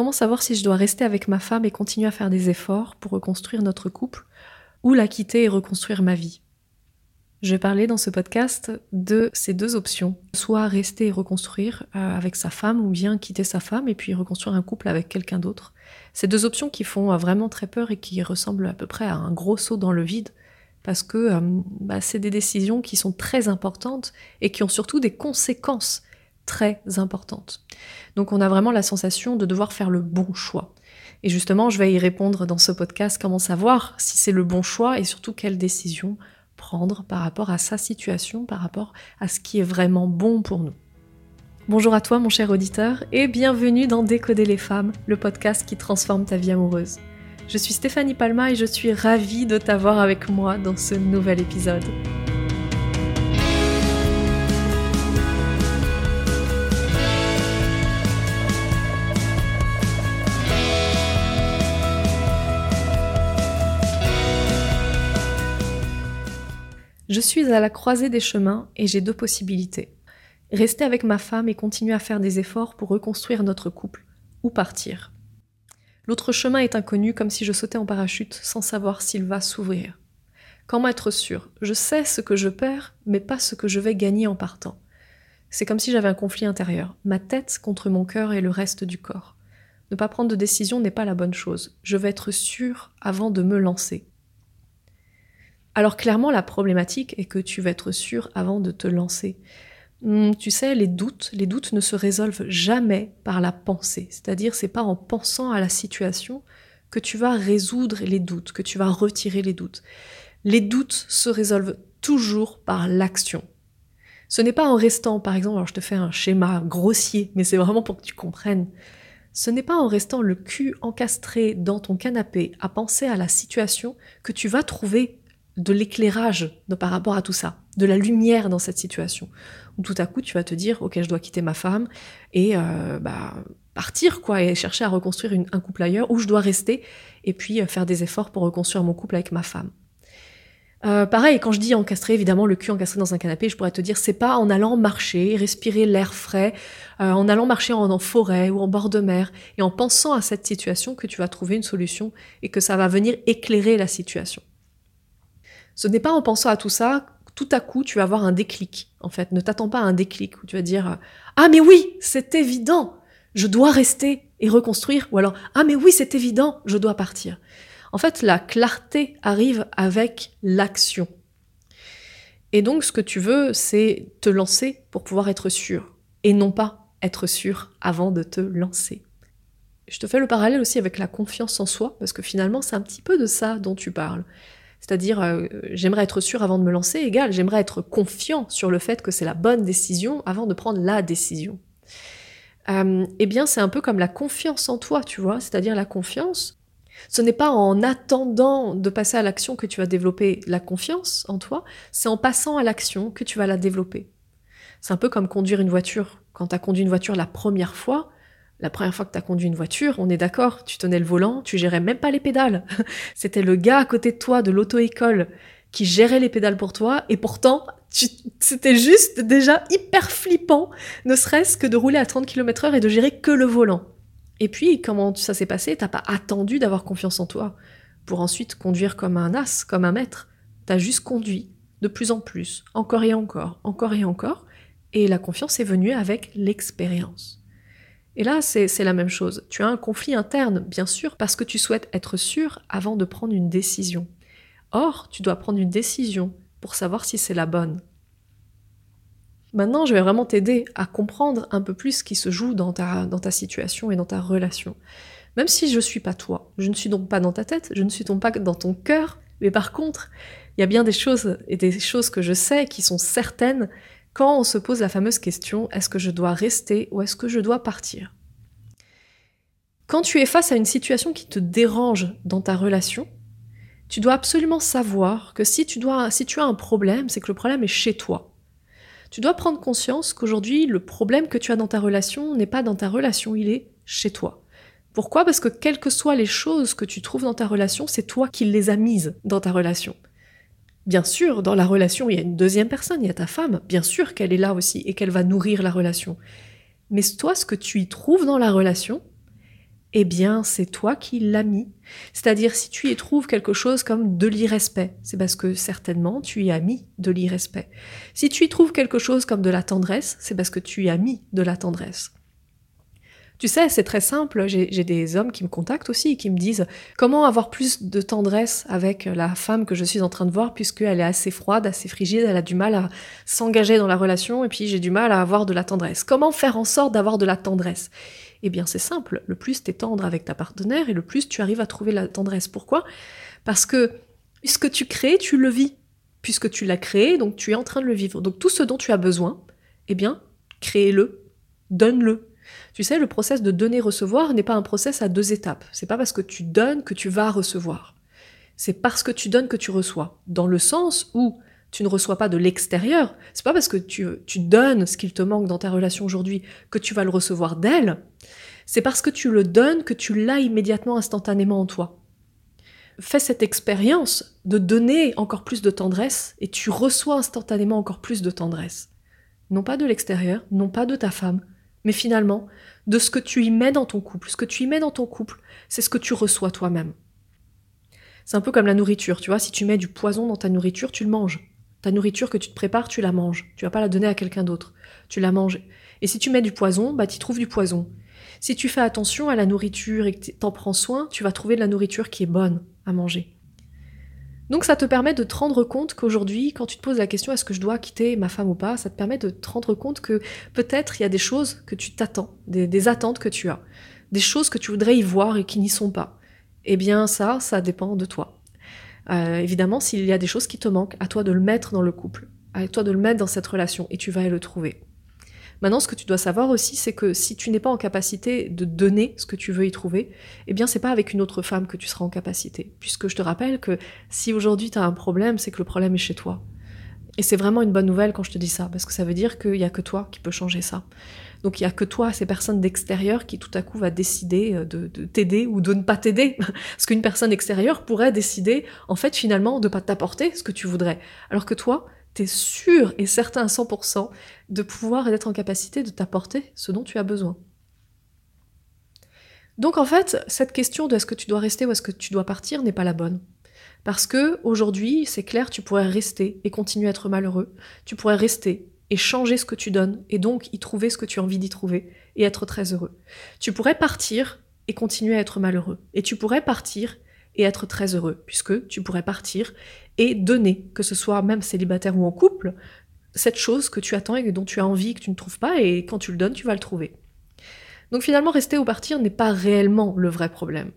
Comment savoir si je dois rester avec ma femme et continuer à faire des efforts pour reconstruire notre couple ou la quitter et reconstruire ma vie? Je vais parler dans ce podcast de ces deux options, soit rester et reconstruire euh, avec sa femme ou bien quitter sa femme et puis reconstruire un couple avec quelqu'un d'autre. Ces deux options qui font euh, vraiment très peur et qui ressemblent à peu près à un gros saut dans le vide parce que euh, bah, c'est des décisions qui sont très importantes et qui ont surtout des conséquences très importantes. Donc on a vraiment la sensation de devoir faire le bon choix. Et justement, je vais y répondre dans ce podcast, comment savoir si c'est le bon choix et surtout quelle décision prendre par rapport à sa situation, par rapport à ce qui est vraiment bon pour nous. Bonjour à toi mon cher auditeur et bienvenue dans Décoder les femmes, le podcast qui transforme ta vie amoureuse. Je suis Stéphanie Palma et je suis ravie de t'avoir avec moi dans ce nouvel épisode. Je suis à la croisée des chemins et j'ai deux possibilités. Rester avec ma femme et continuer à faire des efforts pour reconstruire notre couple, ou partir. L'autre chemin est inconnu comme si je sautais en parachute sans savoir s'il va s'ouvrir. Comment être sûr Je sais ce que je perds, mais pas ce que je vais gagner en partant. C'est comme si j'avais un conflit intérieur, ma tête contre mon cœur et le reste du corps. Ne pas prendre de décision n'est pas la bonne chose. Je vais être sûr avant de me lancer. Alors clairement, la problématique est que tu vas être sûr avant de te lancer. Hmm, tu sais, les doutes, les doutes ne se résolvent jamais par la pensée. C'est-à-dire, c'est pas en pensant à la situation que tu vas résoudre les doutes, que tu vas retirer les doutes. Les doutes se résolvent toujours par l'action. Ce n'est pas en restant, par exemple, alors je te fais un schéma grossier, mais c'est vraiment pour que tu comprennes. Ce n'est pas en restant le cul encastré dans ton canapé à penser à la situation que tu vas trouver de l'éclairage par rapport à tout ça, de la lumière dans cette situation. Où tout à coup, tu vas te dire, ok, je dois quitter ma femme et euh, bah, partir, quoi, et chercher à reconstruire un couple ailleurs, où je dois rester et puis euh, faire des efforts pour reconstruire mon couple avec ma femme. Euh, pareil, quand je dis encastré, évidemment, le cul encastré dans un canapé, je pourrais te dire, c'est pas en allant marcher, respirer l'air frais, en allant marcher en, forêt ou en bord de mer, et en pensant à cette situation que tu vas trouver une solution et que ça va venir éclairer la situation. Ce n'est pas en pensant à tout ça, tout à coup, tu vas avoir un déclic. En fait, ne t'attends pas à un déclic où tu vas dire Ah, mais oui, c'est évident, je dois rester et reconstruire. Ou alors Ah, mais oui, c'est évident, je dois partir. En fait, la clarté arrive avec l'action. Et donc, ce que tu veux, c'est te lancer pour pouvoir être sûr. Et non pas être sûr avant de te lancer. Je te fais le parallèle aussi avec la confiance en soi, parce que finalement, c'est un petit peu de ça dont tu parles. C'est-à-dire, euh, j'aimerais être sûr avant de me lancer, égal, j'aimerais être confiant sur le fait que c'est la bonne décision avant de prendre la décision. Euh, eh bien, c'est un peu comme la confiance en toi, tu vois, c'est-à-dire la confiance. Ce n'est pas en attendant de passer à l'action que tu vas développer la confiance en toi, c'est en passant à l'action que tu vas la développer. C'est un peu comme conduire une voiture. Quand tu as conduit une voiture la première fois, la première fois que tu conduit une voiture, on est d'accord, tu tenais le volant, tu gérais même pas les pédales. C'était le gars à côté de toi de l'auto-école qui gérait les pédales pour toi, et pourtant, c'était juste déjà hyper flippant, ne serait-ce que de rouler à 30 km heure et de gérer que le volant. Et puis, comment ça s'est passé? T'as pas attendu d'avoir confiance en toi pour ensuite conduire comme un as, comme un maître. T'as juste conduit de plus en plus, encore et encore, encore et encore, et la confiance est venue avec l'expérience. Et là, c'est la même chose. Tu as un conflit interne, bien sûr, parce que tu souhaites être sûr avant de prendre une décision. Or, tu dois prendre une décision pour savoir si c'est la bonne. Maintenant, je vais vraiment t'aider à comprendre un peu plus ce qui se joue dans ta, situation et dans ta relation. Même si je ne suis pas toi, je ne suis donc pas dans ta tête, je ne suis donc pas dans ton cœur, mais par contre, il y a bien des choses et des choses que je sais qui sont certaines quand on se pose la fameuse question est-ce que je dois rester ou est-ce que je dois partir? Quand tu es face à une situation qui te dérange dans ta relation, tu dois absolument savoir que si tu, dois, si tu as un problème, c'est que le problème est chez toi. Tu dois prendre conscience qu'aujourd'hui, le problème que tu as dans ta relation n'est pas dans ta relation, il est chez toi. Pourquoi? Parce que quelles que soient les choses que tu trouves dans ta relation, c'est toi qui les as mises dans ta relation. Bien sûr, dans la relation, il y a une deuxième personne, il y a ta femme, bien sûr qu'elle est là aussi et qu'elle va nourrir la relation. Mais toi, ce que tu y trouves dans la relation, eh bien, c'est toi qui l'as mis. C'est-à-dire, si tu y trouves quelque chose comme de l'irrespect, c'est parce que certainement tu y as mis de l'irrespect. Si tu y trouves quelque chose comme de la tendresse, c'est parce que tu y as mis de la tendresse. Tu sais, c'est très simple. J'ai des hommes qui me contactent aussi, qui me disent comment avoir plus de tendresse avec la femme que je suis en train de voir, puisqu'elle est assez froide, assez frigide, elle a du mal à s'engager dans la relation, et puis j'ai du mal à avoir de la tendresse. Comment faire en sorte d'avoir de la tendresse? Eh bien, c'est simple. Le plus tu es tendre avec ta partenaire, et le plus tu arrives à trouver la tendresse. Pourquoi? Parce que puisque tu crées, tu le vis. Puisque tu l'as créé, donc tu es en train de le vivre. Donc tout ce dont tu as besoin, eh bien, crée-le, donne-le, tu sais, le process de donner-recevoir n'est pas un process à deux étapes. C'est pas parce que tu donnes que tu vas recevoir. C'est parce que tu donnes que tu reçois. Dans le sens où tu ne reçois pas de l'extérieur. C'est pas parce que tu, tu donnes ce qu'il te manque dans ta relation aujourd'hui que tu vas le recevoir d'elle. C'est parce que tu le donnes que tu l'as immédiatement, instantanément en toi. Fais cette expérience de donner encore plus de tendresse et tu reçois instantanément encore plus de tendresse. Non pas de l'extérieur, non pas de ta femme, mais finalement, de ce que tu y mets dans ton couple. Ce que tu y mets dans ton couple, c'est ce que tu reçois toi-même. C'est un peu comme la nourriture, tu vois, si tu mets du poison dans ta nourriture, tu le manges. Ta nourriture que tu te prépares, tu la manges. Tu vas pas la donner à quelqu'un d'autre. Tu la manges. Et si tu mets du poison, bah tu trouves du poison. Si tu fais attention à la nourriture et que t'en prends soin, tu vas trouver de la nourriture qui est bonne à manger. Donc ça te permet de te rendre compte qu'aujourd'hui, quand tu te poses la question est-ce que je dois quitter ma femme ou pas, ça te permet de te rendre compte que peut-être il y a des choses que tu t'attends, des, attentes que tu as, des choses que tu voudrais y voir et qui n'y sont pas. Eh bien ça, ça dépend de toi. Euh, évidemment, s'il y a des choses qui te manquent, à toi de le mettre dans le couple, à toi de le mettre dans cette relation, et tu vas le trouver. Maintenant, ce que tu dois savoir aussi, c'est que si tu n'es pas en capacité de donner ce que tu veux y trouver, eh bien, c'est pas avec une autre femme que tu seras en capacité. Puisque je te rappelle que si aujourd'hui tu as un problème, c'est que le problème est chez toi. Et c'est vraiment une bonne nouvelle quand je te dis ça, parce que ça veut dire qu'il n'y a que toi qui peux changer ça. Donc il n'y a que toi, ces personnes d'extérieur, qui tout à coup va décider euh, de, de t'aider ou de ne pas t'aider. Parce qu'une personne extérieure pourrait décider, en fait, finalement, de ne pas t'apporter ce que tu voudrais. Alors que toi, tu es sûr et certain à 100% de pouvoir et d'être en capacité de t'apporter ce dont tu as besoin. Donc en fait, cette question de est-ce que tu dois rester ou est-ce que tu dois partir n'est pas la bonne. Parce que aujourd'hui, c'est clair, tu pourrais rester et continuer à être malheureux. Tu pourrais rester et changer ce que tu donnes et donc y trouver ce que tu as envie d'y trouver et être très heureux. Tu pourrais partir et continuer à être malheureux. Et tu pourrais partir et être très heureux, puisque tu pourrais partir et donner, que ce soit même célibataire ou en couple, cette chose que tu attends et dont tu as envie, que tu ne trouves pas, et quand tu le donnes, tu vas le trouver. Donc finalement, rester ou partir n'est pas réellement le vrai problème.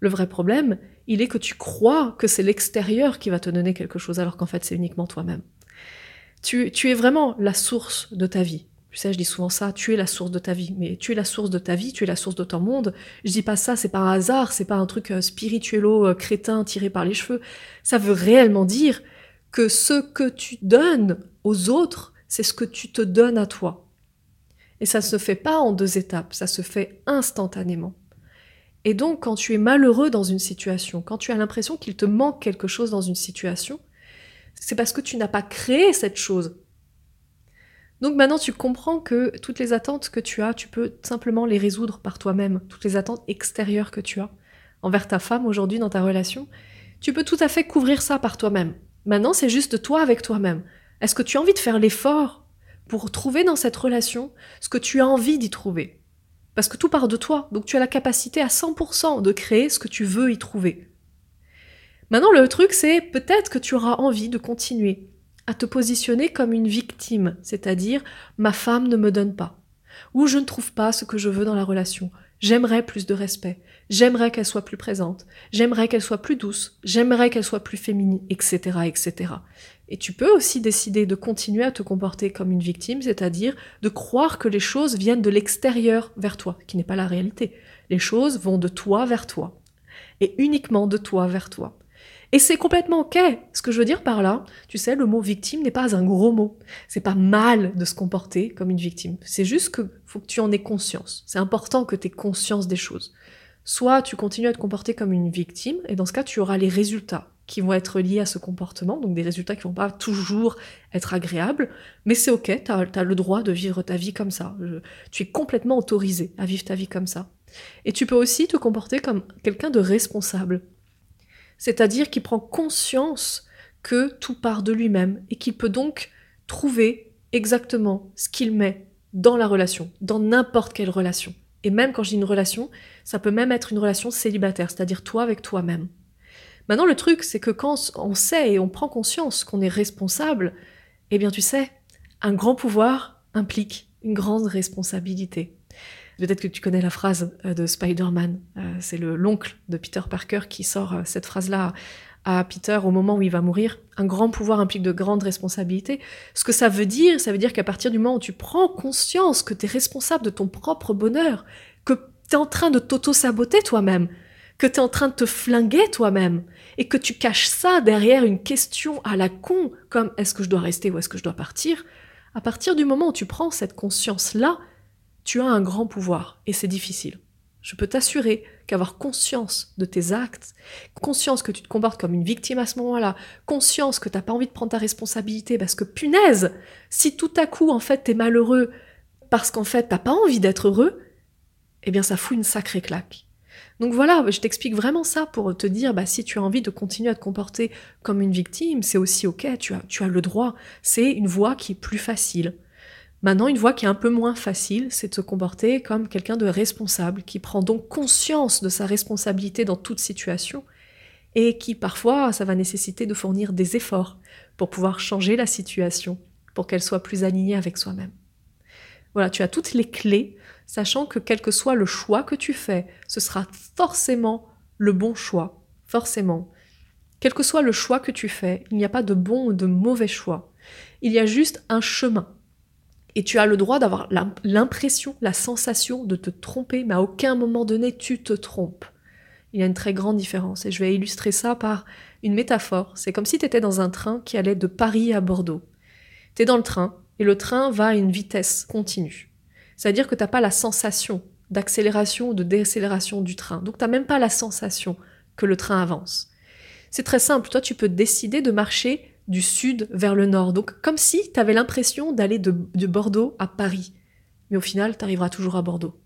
Le vrai problème, il est que tu crois que c'est l'extérieur qui va te donner quelque chose, alors qu'en fait, c'est uniquement toi-même. Tu, tu es vraiment la source de ta vie. Tu sais, je dis souvent ça, tu es la source de ta vie, mais tu es la source de ta vie, tu es la source de ton monde. Je dis pas ça, c'est pas un hasard, c'est pas un truc euh, spirituelo euh, crétin tiré par les cheveux. Ça veut réellement dire que ce que tu donnes aux autres, c'est ce que tu te donnes à toi. Et ça se fait pas en deux étapes, ça se fait instantanément. Et donc, quand tu es malheureux dans une situation, quand tu as l'impression qu'il te manque quelque chose dans une situation, c'est parce que tu n'as pas créé cette chose donc maintenant tu comprends que toutes les attentes que tu as, tu peux simplement les résoudre par toi-même, toutes les attentes extérieures que tu as envers ta femme aujourd'hui dans ta relation, tu peux tout à fait couvrir ça par toi-même. Maintenant c'est juste toi avec toi-même. Est-ce que tu as envie de faire l'effort pour trouver dans cette relation ce que tu as envie d'y trouver? Parce que tout part de toi, donc tu as la capacité à 100% de créer ce que tu veux y trouver. Maintenant le truc c'est peut-être que tu auras envie de continuer à te positionner comme une victime, c'est-à-dire ma femme ne me donne pas, ou je ne trouve pas ce que je veux dans la relation, j'aimerais plus de respect, j'aimerais qu'elle soit plus présente, j'aimerais qu'elle soit plus douce, j'aimerais qu'elle soit plus féminine, etc., etc. Et tu peux aussi décider de continuer à te comporter comme une victime, c'est-à-dire de croire que les choses viennent de l'extérieur vers toi, qui n'est pas la réalité. Les choses vont de toi vers toi, et uniquement de toi vers toi. Et c'est complètement ok. Ce que je veux dire par là, tu sais, le mot victime n'est pas un gros mot. C'est pas mal de se comporter comme une victime. C'est juste que faut que tu en aies conscience. C'est important que tu aies conscience des choses. Soit tu continues à te comporter comme une victime, et dans ce cas, tu auras les résultats qui vont être liés à ce comportement, donc des résultats qui vont pas toujours être agréables, mais c'est ok, tu as, le droit de vivre ta vie comme ça. tu es complètement autorisé à vivre ta vie comme ça. Et tu peux aussi te comporter comme quelqu'un de responsable. C'est-à-dire qui prend conscience que tout part de lui-même et qu'il peut donc trouver exactement ce qu'il met dans la relation, dans n'importe quelle relation. Et même quand je dis une relation, ça peut même être une relation célibataire, c'est-à-dire toi avec toi-même. Maintenant, le truc, c'est que quand on sait et on prend conscience qu'on est responsable, eh bien, tu sais, un grand pouvoir implique une grande responsabilité. Peut-être que tu connais la phrase euh, de Spider-Man. Euh, c'est le l'oncle de Peter Parker qui sort euh, cette phrase-là à Peter au moment où il va mourir. Un grand pouvoir implique de grandes responsabilités. Ce que ça veut dire, ça veut dire qu'à partir du moment où tu prends conscience que tu es responsable de ton propre bonheur, que tu es en train de t'auto-saboter toi-même, que tu es en train de te flinguer toi-même, et que tu caches ça derrière une question à la con, comme est-ce que je dois rester ou est-ce que je dois partir, à partir du moment où tu prends cette conscience-là, tu as un grand pouvoir, et c'est difficile. Je peux t'assurer qu'avoir conscience de tes actes, conscience que tu te comportes comme une victime à ce moment-là, conscience que tu n'as pas envie de prendre ta responsabilité parce que punaise, si tout à coup en fait t'es malheureux parce qu'en fait t'as pas envie d'être heureux, eh bien ça fout une sacrée claque. Donc voilà, je t'explique vraiment ça pour te dire, bah, si tu as envie de continuer à te comporter comme une victime, c'est aussi ok, tu as, tu as le droit. C'est une voie qui est plus facile. Maintenant, une voie qui est un peu moins facile, c'est de se comporter comme quelqu'un de responsable, qui prend donc conscience de sa responsabilité dans toute situation, et qui parfois, ça va nécessiter de fournir des efforts pour pouvoir changer la situation, pour qu'elle soit plus alignée avec soi-même. Voilà, tu as toutes les clés, sachant que quel que soit le choix que tu fais, ce sera forcément le bon choix, forcément. Quel que soit le choix que tu fais, il n'y a pas de bon ou de mauvais choix. Il y a juste un chemin et tu as le droit d'avoir l'impression, la sensation de te tromper, mais à aucun moment donné tu te trompes. Il y a une très grande différence et je vais illustrer ça par une métaphore. C'est comme si tu étais dans un train qui allait de Paris à Bordeaux. Tu es dans le train et le train va à une vitesse continue. C'est-à-dire que tu n'as pas la sensation d'accélération ou de décélération du train. Donc tu n'as même pas la sensation que le train avance. C'est très simple, toi tu peux décider de marcher du sud vers le nord. Donc comme si tu avais l'impression d'aller de, Bordeaux à Paris. Mais au final, tu arriveras toujours à Bordeaux.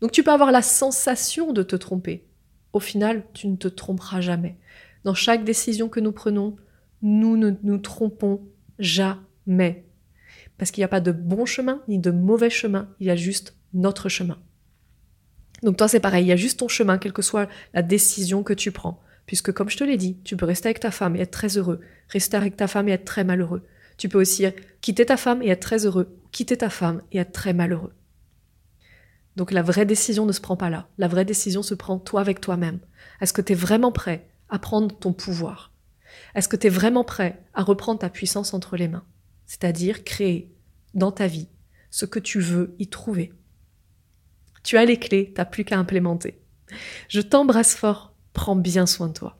Donc tu peux avoir la sensation de te tromper. Au final, tu ne te tromperas jamais. Dans chaque décision que nous prenons, nous ne nous trompons jamais. Parce qu'il n'y a pas de bon chemin ni de mauvais chemin, il y a juste notre chemin. Donc toi c'est pareil, il y a juste ton chemin, quelle que soit la décision que tu prends. Puisque comme je te l'ai dit, tu peux rester avec ta femme et être très heureux, rester avec ta femme et être très malheureux. Tu peux aussi quitter ta femme et être très heureux, quitter ta femme et être très malheureux. Donc la vraie décision ne se prend pas là. La vraie décision se prend toi avec toi-même. Est-ce que tu es vraiment prêt à prendre ton pouvoir? Est-ce que tu es vraiment prêt à reprendre ta puissance entre les mains? C'est-à-dire créer dans ta vie ce que tu veux y trouver. Tu as les clés, t'as plus qu'à implémenter. Je t'embrasse fort Prends bien soin de toi.